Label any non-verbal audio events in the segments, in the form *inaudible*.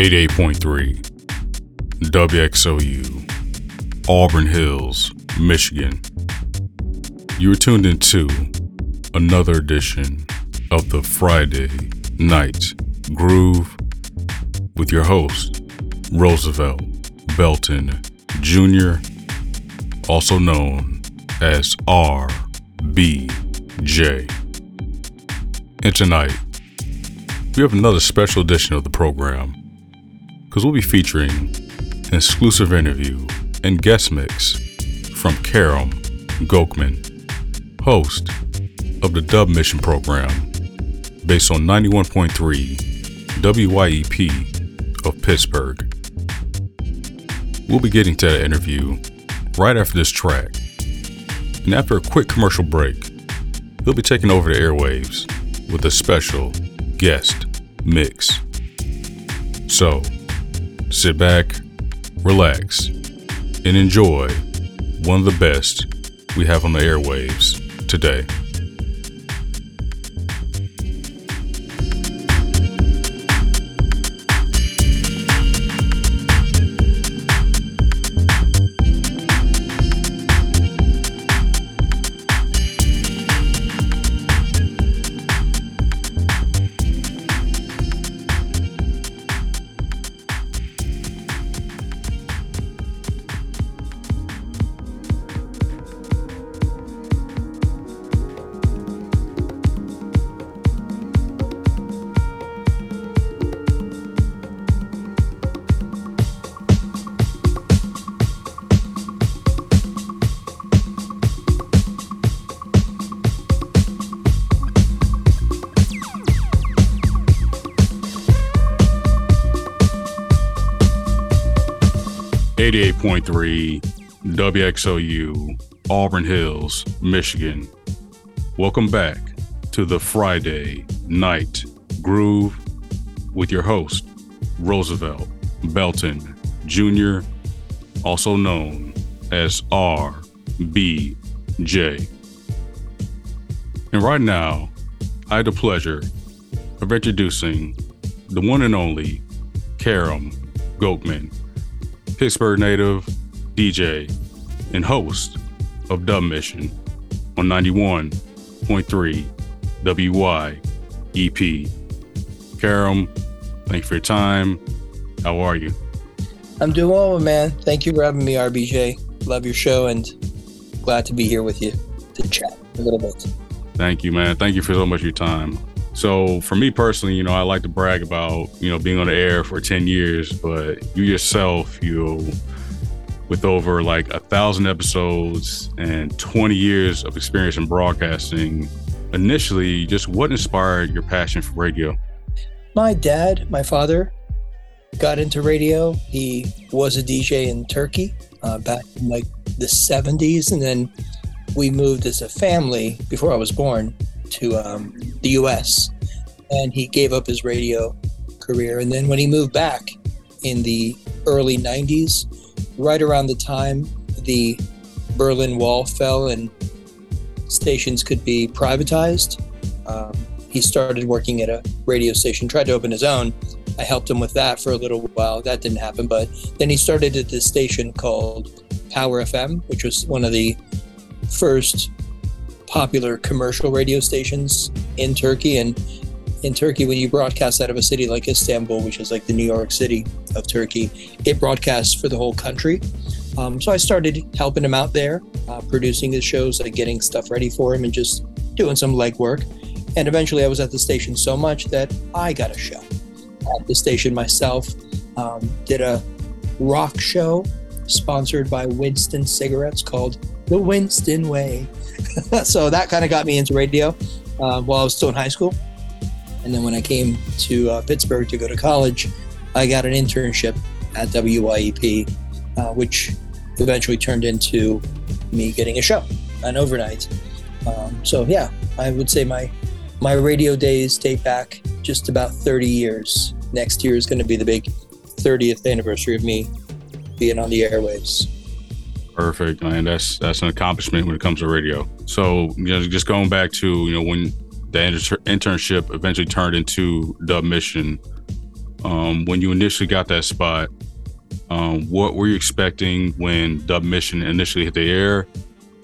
88.3 WXOU, Auburn Hills, Michigan. You are tuned into another edition of the Friday Night Groove with your host, Roosevelt Belton Jr., also known as RBJ. And tonight, we have another special edition of the program because we'll be featuring an exclusive interview and guest mix from Karam Gokman, host of the Dub Mission program based on 91.3 WYEP of Pittsburgh. We'll be getting to that interview right after this track. And after a quick commercial break, he'll be taking over the airwaves with a special guest mix. So, sit back, relax, and enjoy one of the best we have on the airwaves today. 88.3 WXOU, Auburn Hills, Michigan. Welcome back to the Friday Night Groove with your host, Roosevelt Belton Jr., also known as RBJ. And right now, I had the pleasure of introducing the one and only Karam Gokman Pittsburgh native, DJ, and host of Dub Mission on 91.3 WYEP. Karam, thank you for your time. How are you? I'm doing well, man. Thank you for having me, RBJ. Love your show and glad to be here with you to chat a little bit. Thank you, man. Thank you for so much of your time. So for me personally, you know, I like to brag about, you know, being on the air for 10 years, but you yourself, you with over like a thousand episodes and 20 years of experience in broadcasting, initially, just what inspired your passion for radio? My dad, my father, got into radio. He was a DJ in Turkey uh, back in like the 70s. And then we moved as a family before I was born to um, the US and he gave up his radio career. And then when he moved back in the early 90s, right around the time the Berlin Wall fell and stations could be privatized, um, he started working at a radio station, tried to open his own. I helped him with that for a little while. That didn't happen. But then he started at this station called Power FM, which was one of the first popular commercial radio stations in Turkey. And in Turkey, when you broadcast out of a city like Istanbul, which is like the New York City of Turkey, it broadcasts for the whole country. Um, so I started helping him out there, uh, producing his shows, like getting stuff ready for him, and just doing some legwork. And eventually, I was at the station so much that I got a show at the station myself. Um, did a rock show sponsored by Winston Cigarettes called The Winston Way. *laughs* so that kind of got me into radio uh, while I was still in high school. And then when I came to uh, Pittsburgh to go to college, I got an internship at WYEP, uh, which eventually turned into me getting a show, an overnight. Um, so yeah, I would say my my radio days date back just about 30 years. Next year is going to be the big 30th anniversary of me being on the airwaves. Perfect, man. That's that's an accomplishment when it comes to radio. So, you know, just going back to you know when the inter- internship eventually turned into Dub Mission. Um, when you initially got that spot, um, what were you expecting when Dub Mission initially hit the air?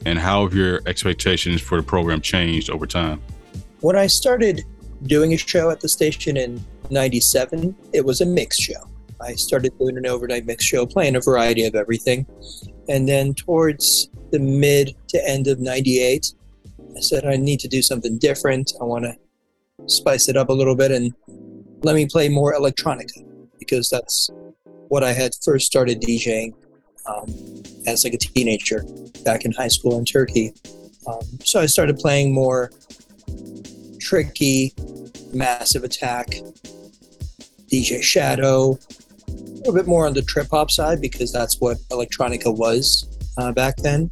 And how have your expectations for the program changed over time? When I started doing a show at the station in 97, it was a mix show. I started doing an overnight mix show, playing a variety of everything. And then towards the mid to end of 98, I said, I need to do something different. I want to spice it up a little bit and let me play more electronica because that's what I had first started DJing um, as like a teenager back in high school in Turkey. Um, so I started playing more tricky, massive attack, DJ Shadow, a little bit more on the trip hop side because that's what electronica was uh, back then,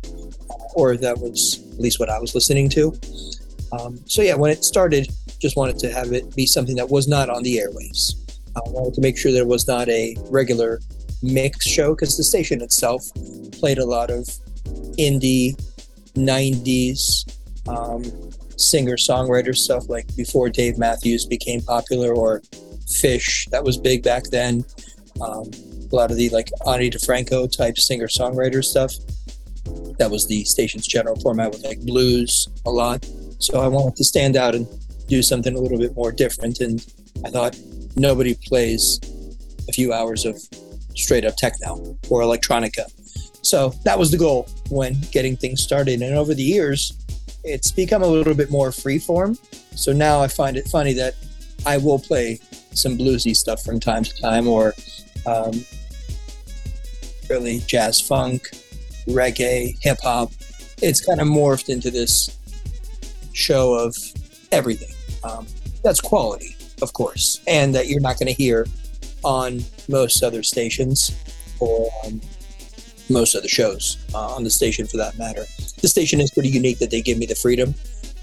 or that was at least what I was listening to. Um, so yeah, when it started, just wanted to have it be something that was not on the airwaves. I wanted to make sure there was not a regular mix show because the station itself played a lot of indie 90s um, singer songwriter stuff like before Dave Matthews became popular or Phish that was big back then. Um, a lot of the like Ani DiFranco type singer songwriter stuff. That was the station's general format with like blues a lot. So I wanted to stand out and do something a little bit more different. And I thought nobody plays a few hours of straight up techno or electronica. So that was the goal when getting things started. And over the years, it's become a little bit more freeform. So now I find it funny that I will play some bluesy stuff from time to time or um, really jazz funk, reggae, hip hop. It's kind of morphed into this show of everything. Um, that's quality, of course, and that you're not going to hear on most other stations or um, most other shows uh, on the station for that matter. The station is pretty unique that they give me the freedom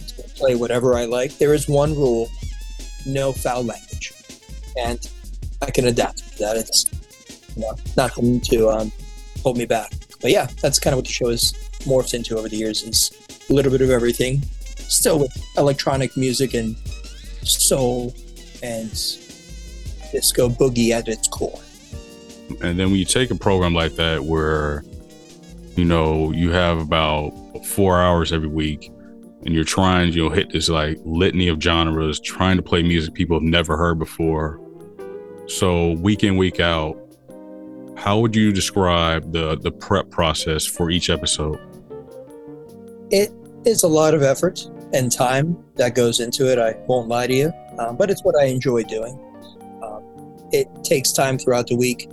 to play whatever I like. There is one rule no foul language. And I can adapt to that. It's you know, not going to um, hold me back. But yeah, that's kind of what the show has morphed into over the years is a little bit of everything. Still with electronic music and soul and disco boogie at its core. And then when you take a program like that where, you know, you have about four hours every week and you're trying, you know, hit this like litany of genres, trying to play music people have never heard before. So week in, week out, how would you describe the the prep process for each episode? It is a lot of effort and time that goes into it. I won't lie to you, um, but it's what I enjoy doing. Um, it takes time throughout the week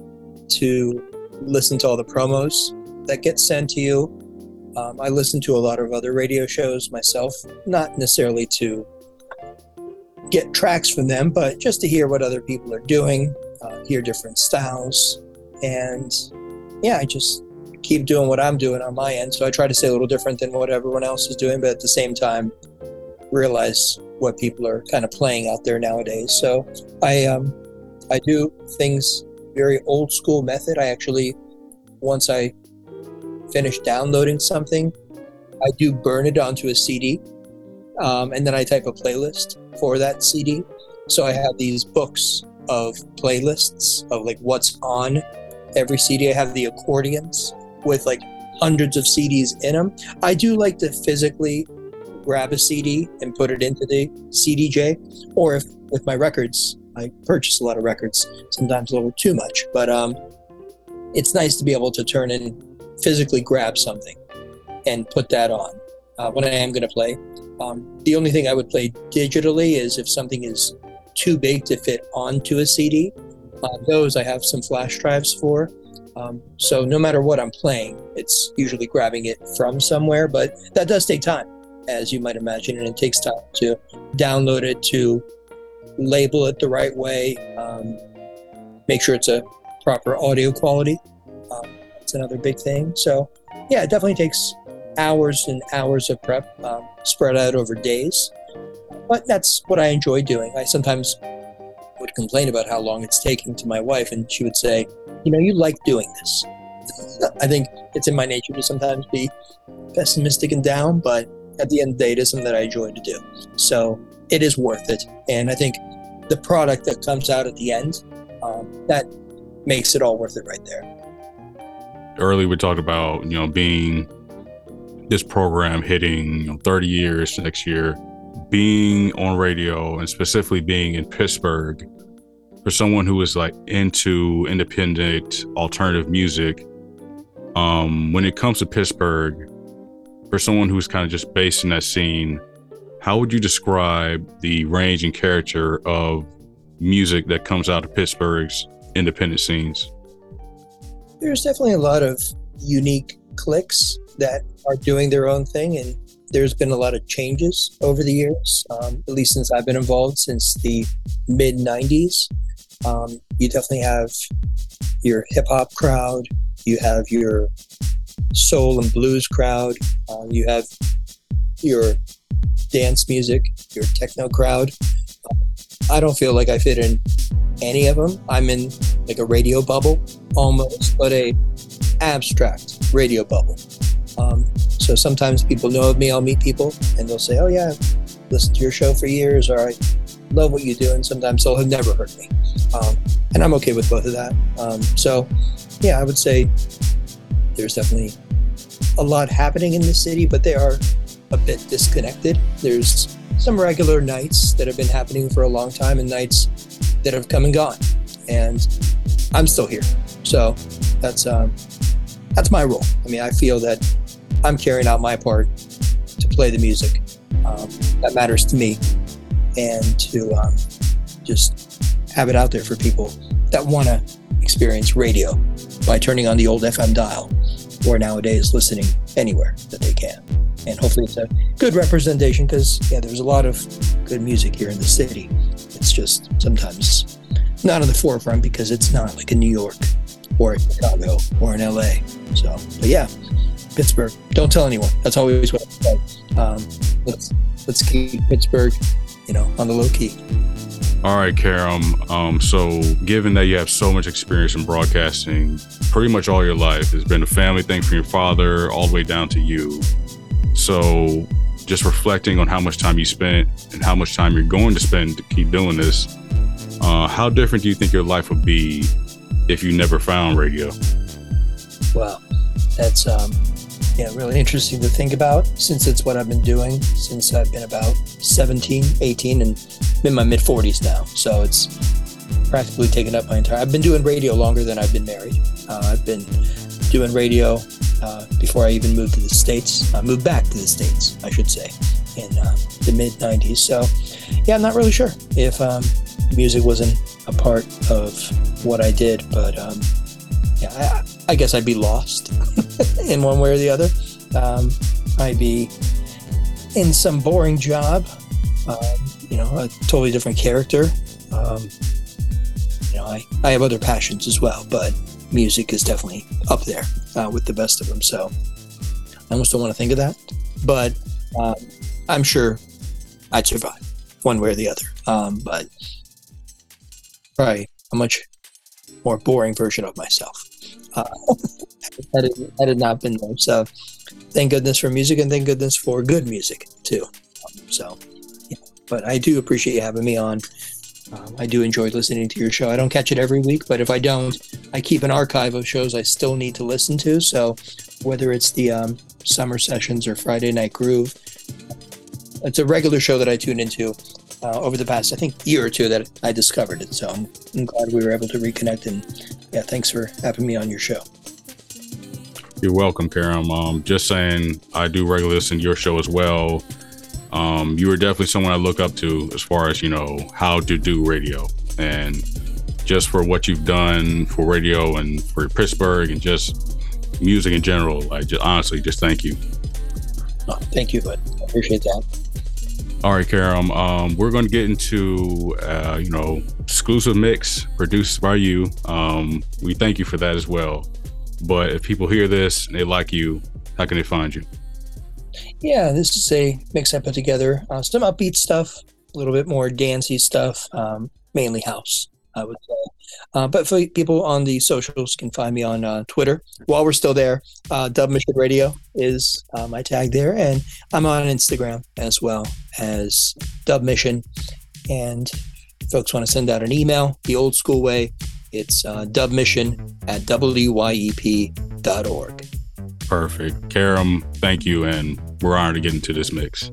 to listen to all the promos that get sent to you. Um, I listen to a lot of other radio shows myself, not necessarily to get tracks from them, but just to hear what other people are doing, uh, hear different styles, and yeah, I just keep doing what I'm doing on my end. So I try to stay a little different than what everyone else is doing, but at the same time, realize what people are kind of playing out there nowadays. So I um, I do things very old school method. I actually once I finish downloading something, I do burn it onto a CD, um, and then I type a playlist for that CD. So I have these books of playlists of like what's on every CD. I have the accordions with like hundreds of CDs in them. I do like to physically grab a CD and put it into the CDJ, or if with my records, I purchase a lot of records, sometimes a little too much, but um, it's nice to be able to turn and physically grab something and put that on uh, when I am going to play. Um, the only thing I would play digitally is if something is too big to fit onto a CD. Uh, those I have some flash drives for. Um, so no matter what I'm playing, it's usually grabbing it from somewhere, but that does take time, as you might imagine, and it takes time to download it, to label it the right way, um, make sure it's a proper audio quality. Um, that's another big thing. So yeah, it definitely takes hours and hours of prep um, spread out over days. But that's what I enjoy doing. I sometimes would complain about how long it's taking to my wife, and she would say, You know, you like doing this. *laughs* I think it's in my nature to sometimes be pessimistic and down, but at the end of the day, it is something that I enjoy to do. So it is worth it. And I think the product that comes out at the end um, that makes it all worth it right there. Early, we talked about you know being this program hitting 30 years next year, being on radio and specifically being in Pittsburgh for someone who is like into independent alternative music. Um, when it comes to Pittsburgh, for someone who's kind of just based in that scene, how would you describe the range and character of music that comes out of Pittsburgh's independent scenes? There's definitely a lot of unique cliques that are doing their own thing, and there's been a lot of changes over the years, um, at least since I've been involved since the mid 90s. Um, you definitely have your hip hop crowd, you have your soul and blues crowd, um, you have your dance music, your techno crowd. I don't feel like I fit in any of them. I'm in like a radio bubble almost, but a abstract radio bubble. Um, so sometimes people know of me. I'll meet people and they'll say, "Oh yeah, I've listened to your show for years," or "I love what you do." And sometimes they'll have never heard me, um, and I'm okay with both of that. Um, so, yeah, I would say there's definitely a lot happening in the city, but they are a bit disconnected. There's some regular nights that have been happening for a long time and nights that have come and gone. And I'm still here. So that's um, that's my role. I mean, I feel that I'm carrying out my part to play the music um, that matters to me and to um, just have it out there for people that want to experience radio by turning on the old FM dial or nowadays listening anywhere that they can. And hopefully it's a good representation because, yeah, there's a lot of good music here in the city. It's just sometimes not in the forefront because it's not like in New York or in Chicago or in LA. So, but yeah, Pittsburgh. Don't tell anyone. That's always what I say. Um, let's let's keep Pittsburgh, you know, on the low key. All right, Karam. Um, so, given that you have so much experience in broadcasting, pretty much all your life has been a family thing from your father all the way down to you. So, just reflecting on how much time you spent and how much time you're going to spend to keep doing this, uh, how different do you think your life would be if you never found radio? Wow, that's um, yeah, really interesting to think about since it's what I've been doing since I've been about 17, 18, and I'm in my mid 40s now. So it's practically taken up my entire. I've been doing radio longer than I've been married. Uh, I've been doing radio uh, before I even moved to the states. I moved back to the states, I should say, in uh, the mid 90s. So yeah, I'm not really sure if um, music wasn't a part of what I did, but um, yeah, I, I, guess I'd be lost *laughs* in one way or the other. Um, I'd be in some boring job, um, you know, a totally different character. Um, you know, I, I have other passions as well, but music is definitely up there uh, with the best of them. So I almost don't want to think of that, but um, I'm sure I'd survive one way or the other. Um, but probably a much more boring version of myself. Uh, *laughs* had, it, had not been there. So thank goodness for music and thank goodness for good music too. So, yeah. but I do appreciate you having me on. Um, I do enjoy listening to your show. I don't catch it every week, but if I don't, I keep an archive of shows I still need to listen to. So whether it's the um, summer sessions or Friday Night Groove, it's a regular show that I tune into uh, over the past, I think, year or two that I discovered it. So I'm, I'm glad we were able to reconnect. And yeah, thanks for having me on your show. You're welcome, Karam. Um, just saying, I do regularly listen to your show as well. Um, you are definitely someone I look up to as far as you know how to do radio, and just for what you've done for radio and for Pittsburgh and just music in general. I just honestly just thank you. Oh, thank you, bud. I appreciate that. All right, Karam. Um, we're going to get into, uh, you know, exclusive mix produced by you. Um, we thank you for that as well. But if people hear this and they like you, how can they find you? Yeah, this is a mix I put together. Uh, some upbeat stuff, a little bit more dancey stuff, um, mainly house. I would say. Uh, but for people on the socials, can find me on uh, Twitter. While we're still there, uh, Dub Mission Radio is uh, my tag there, and I'm on Instagram as well as Dub Mission. And folks want to send out an email the old school way, it's uh, dubmission at wyep.org. Perfect. Karam, thank you, and we're honored to get into this mix.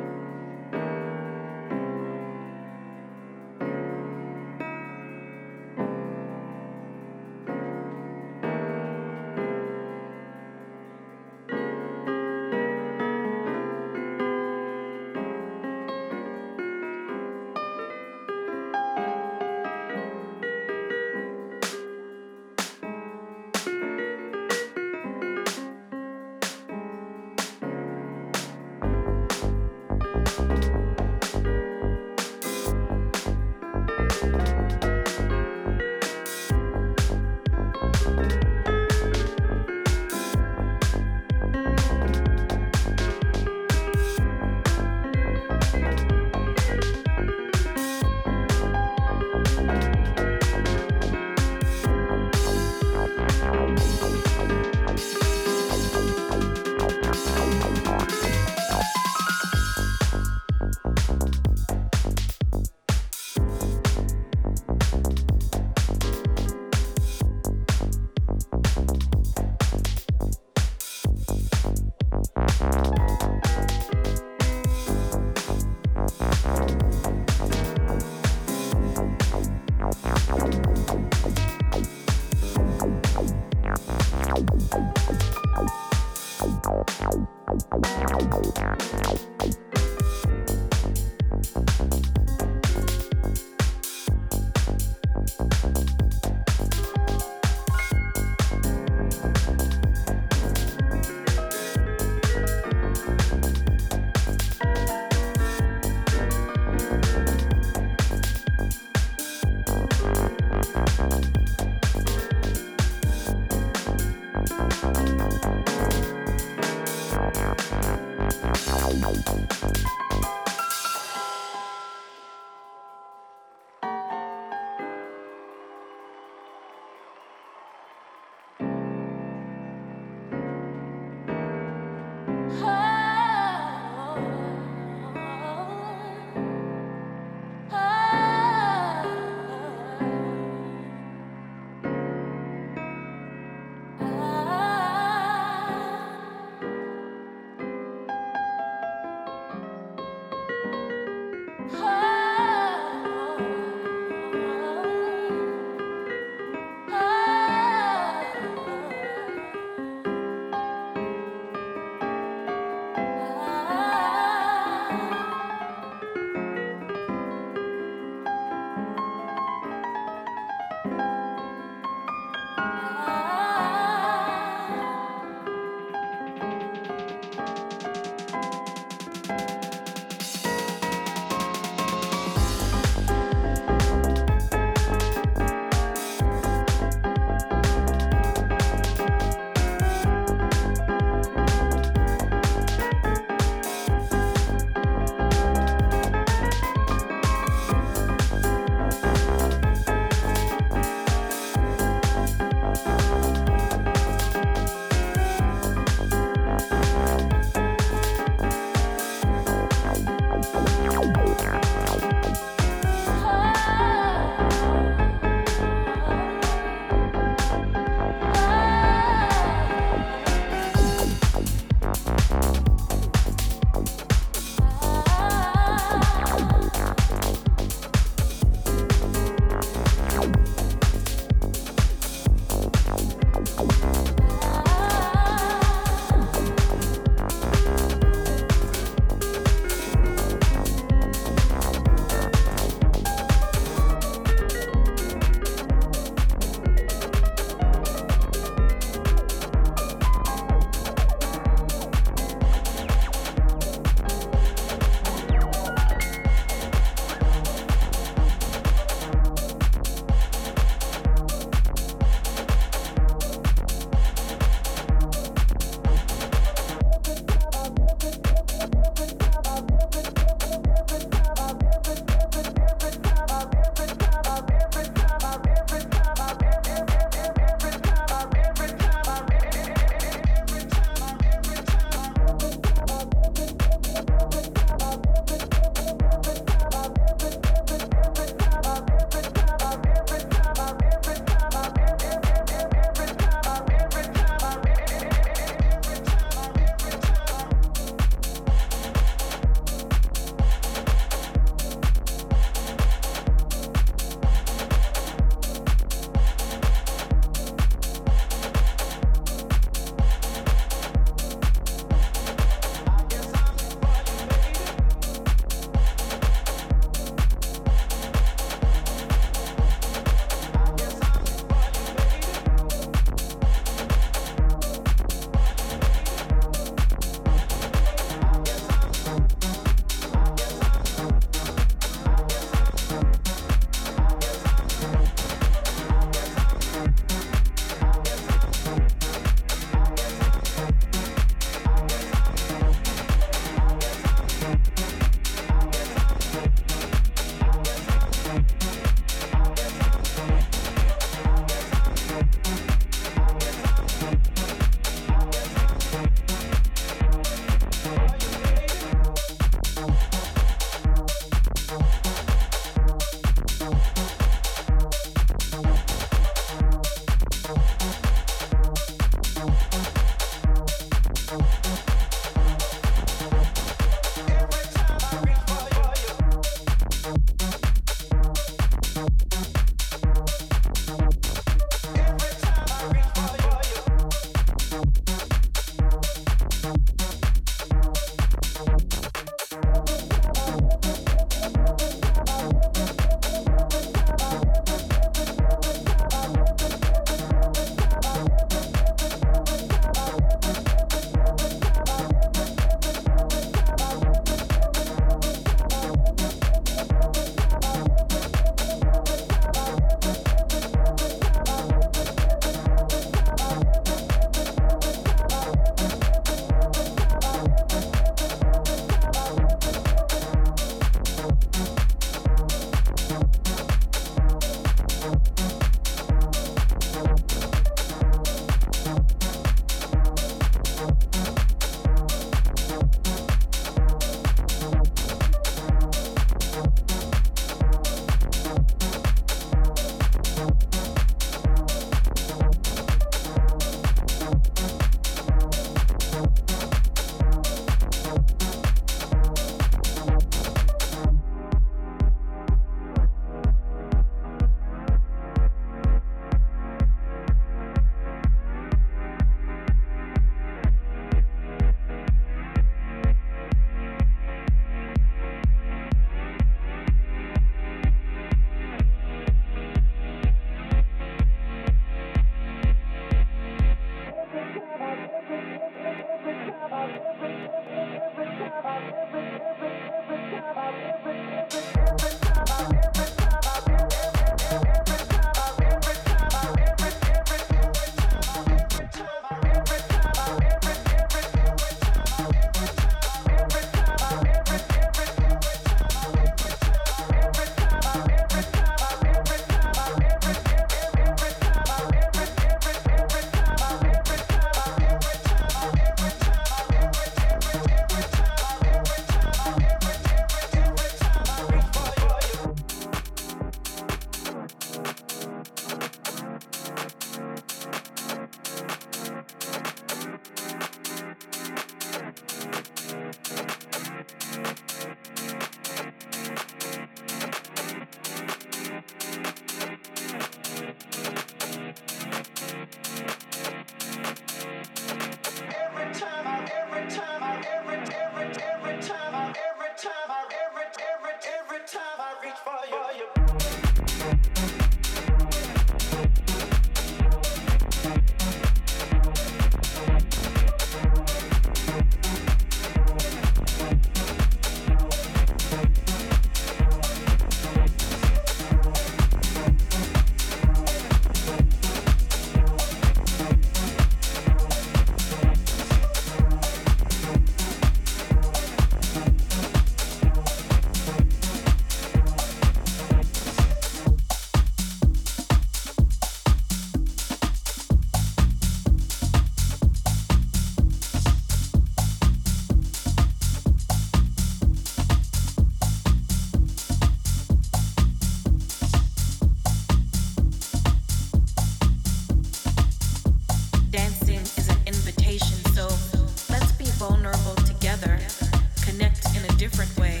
different way.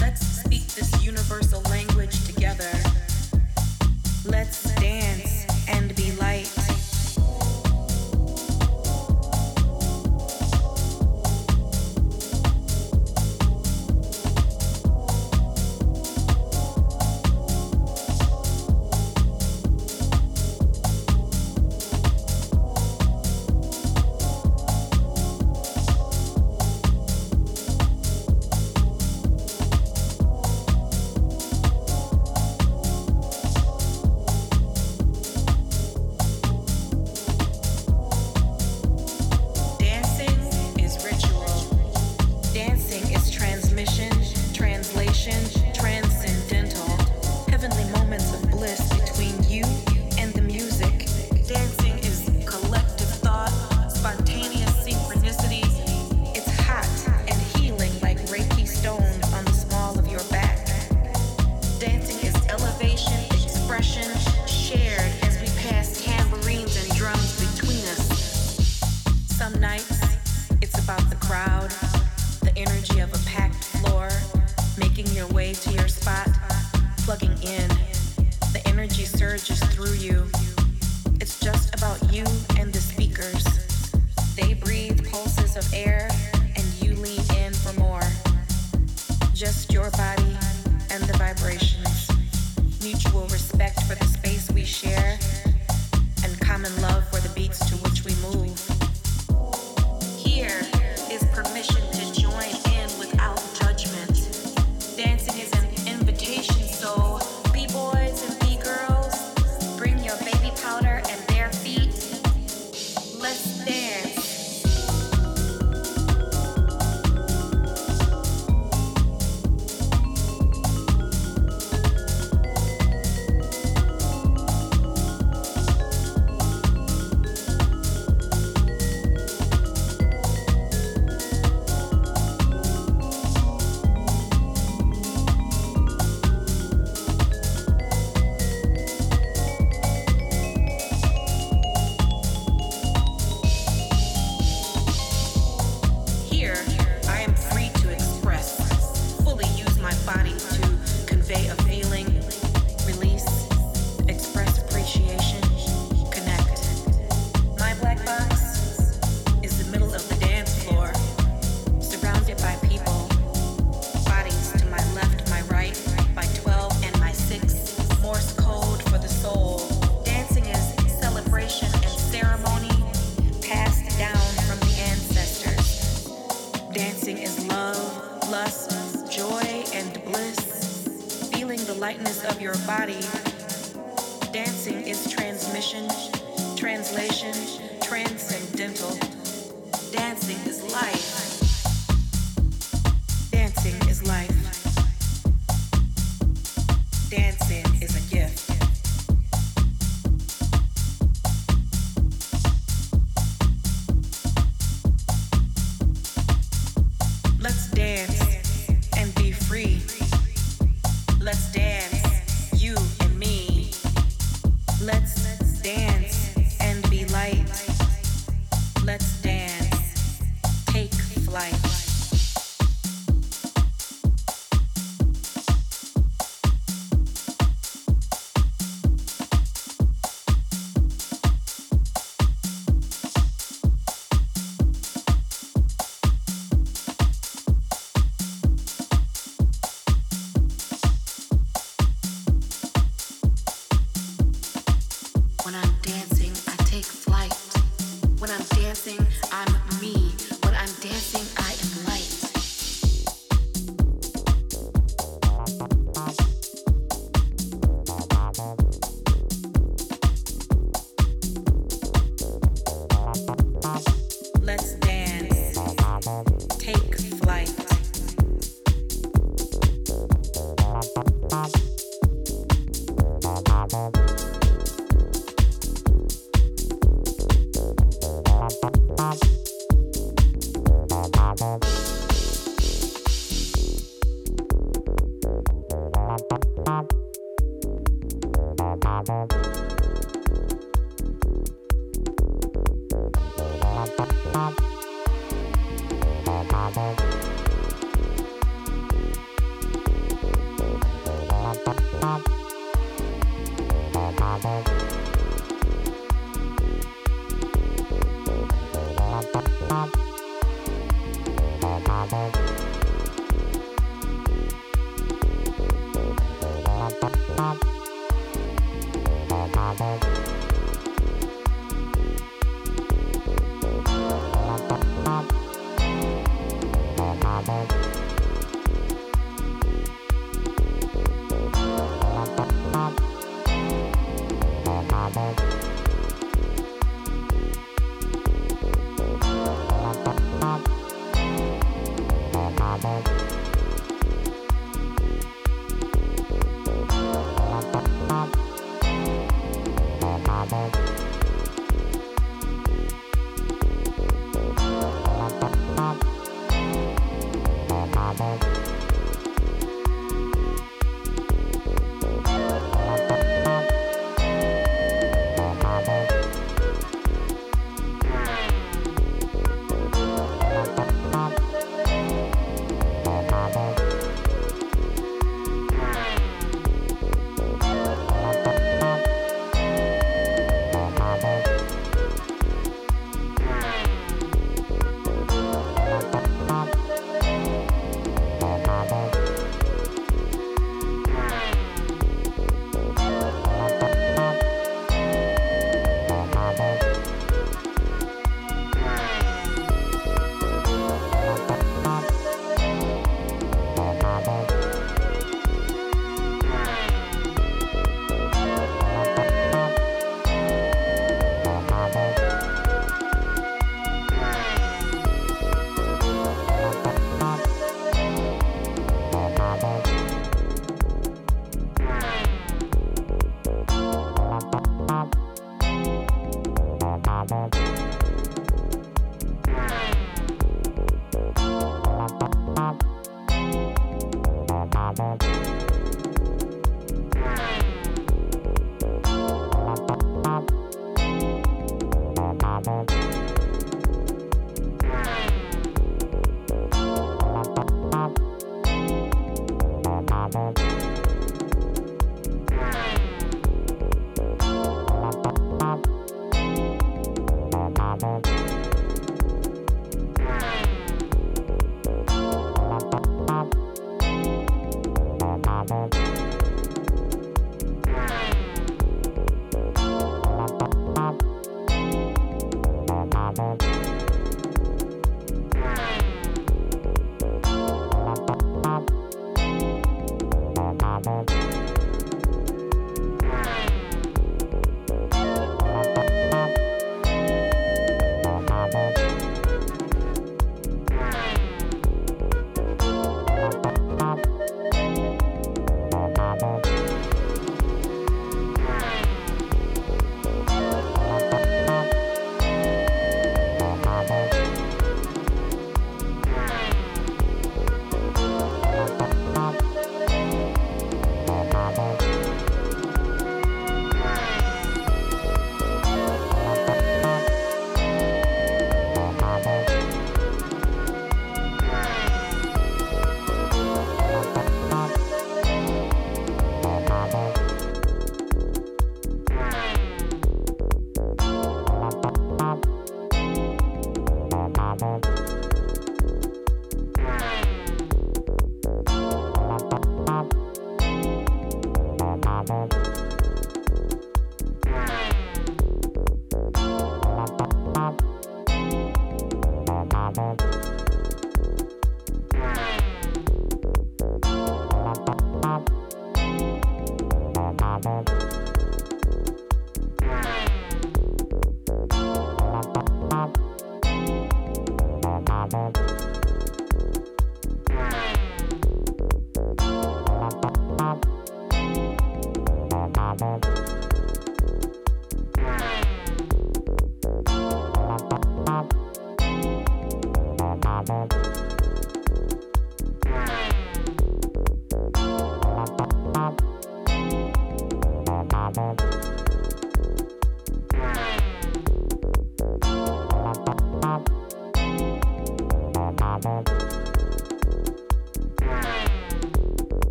Let's speak this universal language.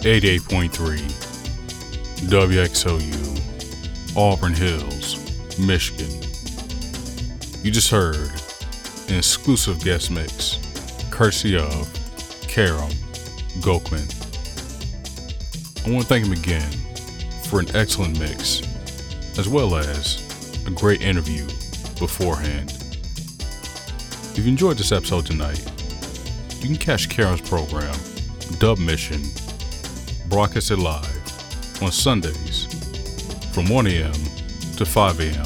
88.3 WXOU, Auburn Hills, Michigan. You just heard an exclusive guest mix, courtesy of Karam Gokman. I want to thank him again for an excellent mix, as well as a great interview beforehand. If you enjoyed this episode tonight, you can catch Karam's program, Dub Mission, broadcasted live on Sundays from 1 a.m. to 5 a.m.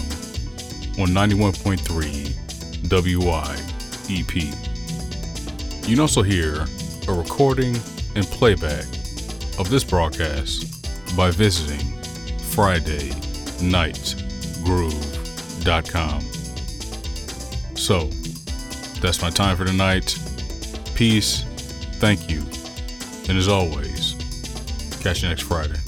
on 91.3 WYEP. You can also hear a recording and playback of this broadcast by visiting FridayNightGroove.com. So, that's my time for tonight. Peace, thank you, and as always, catch you next Friday.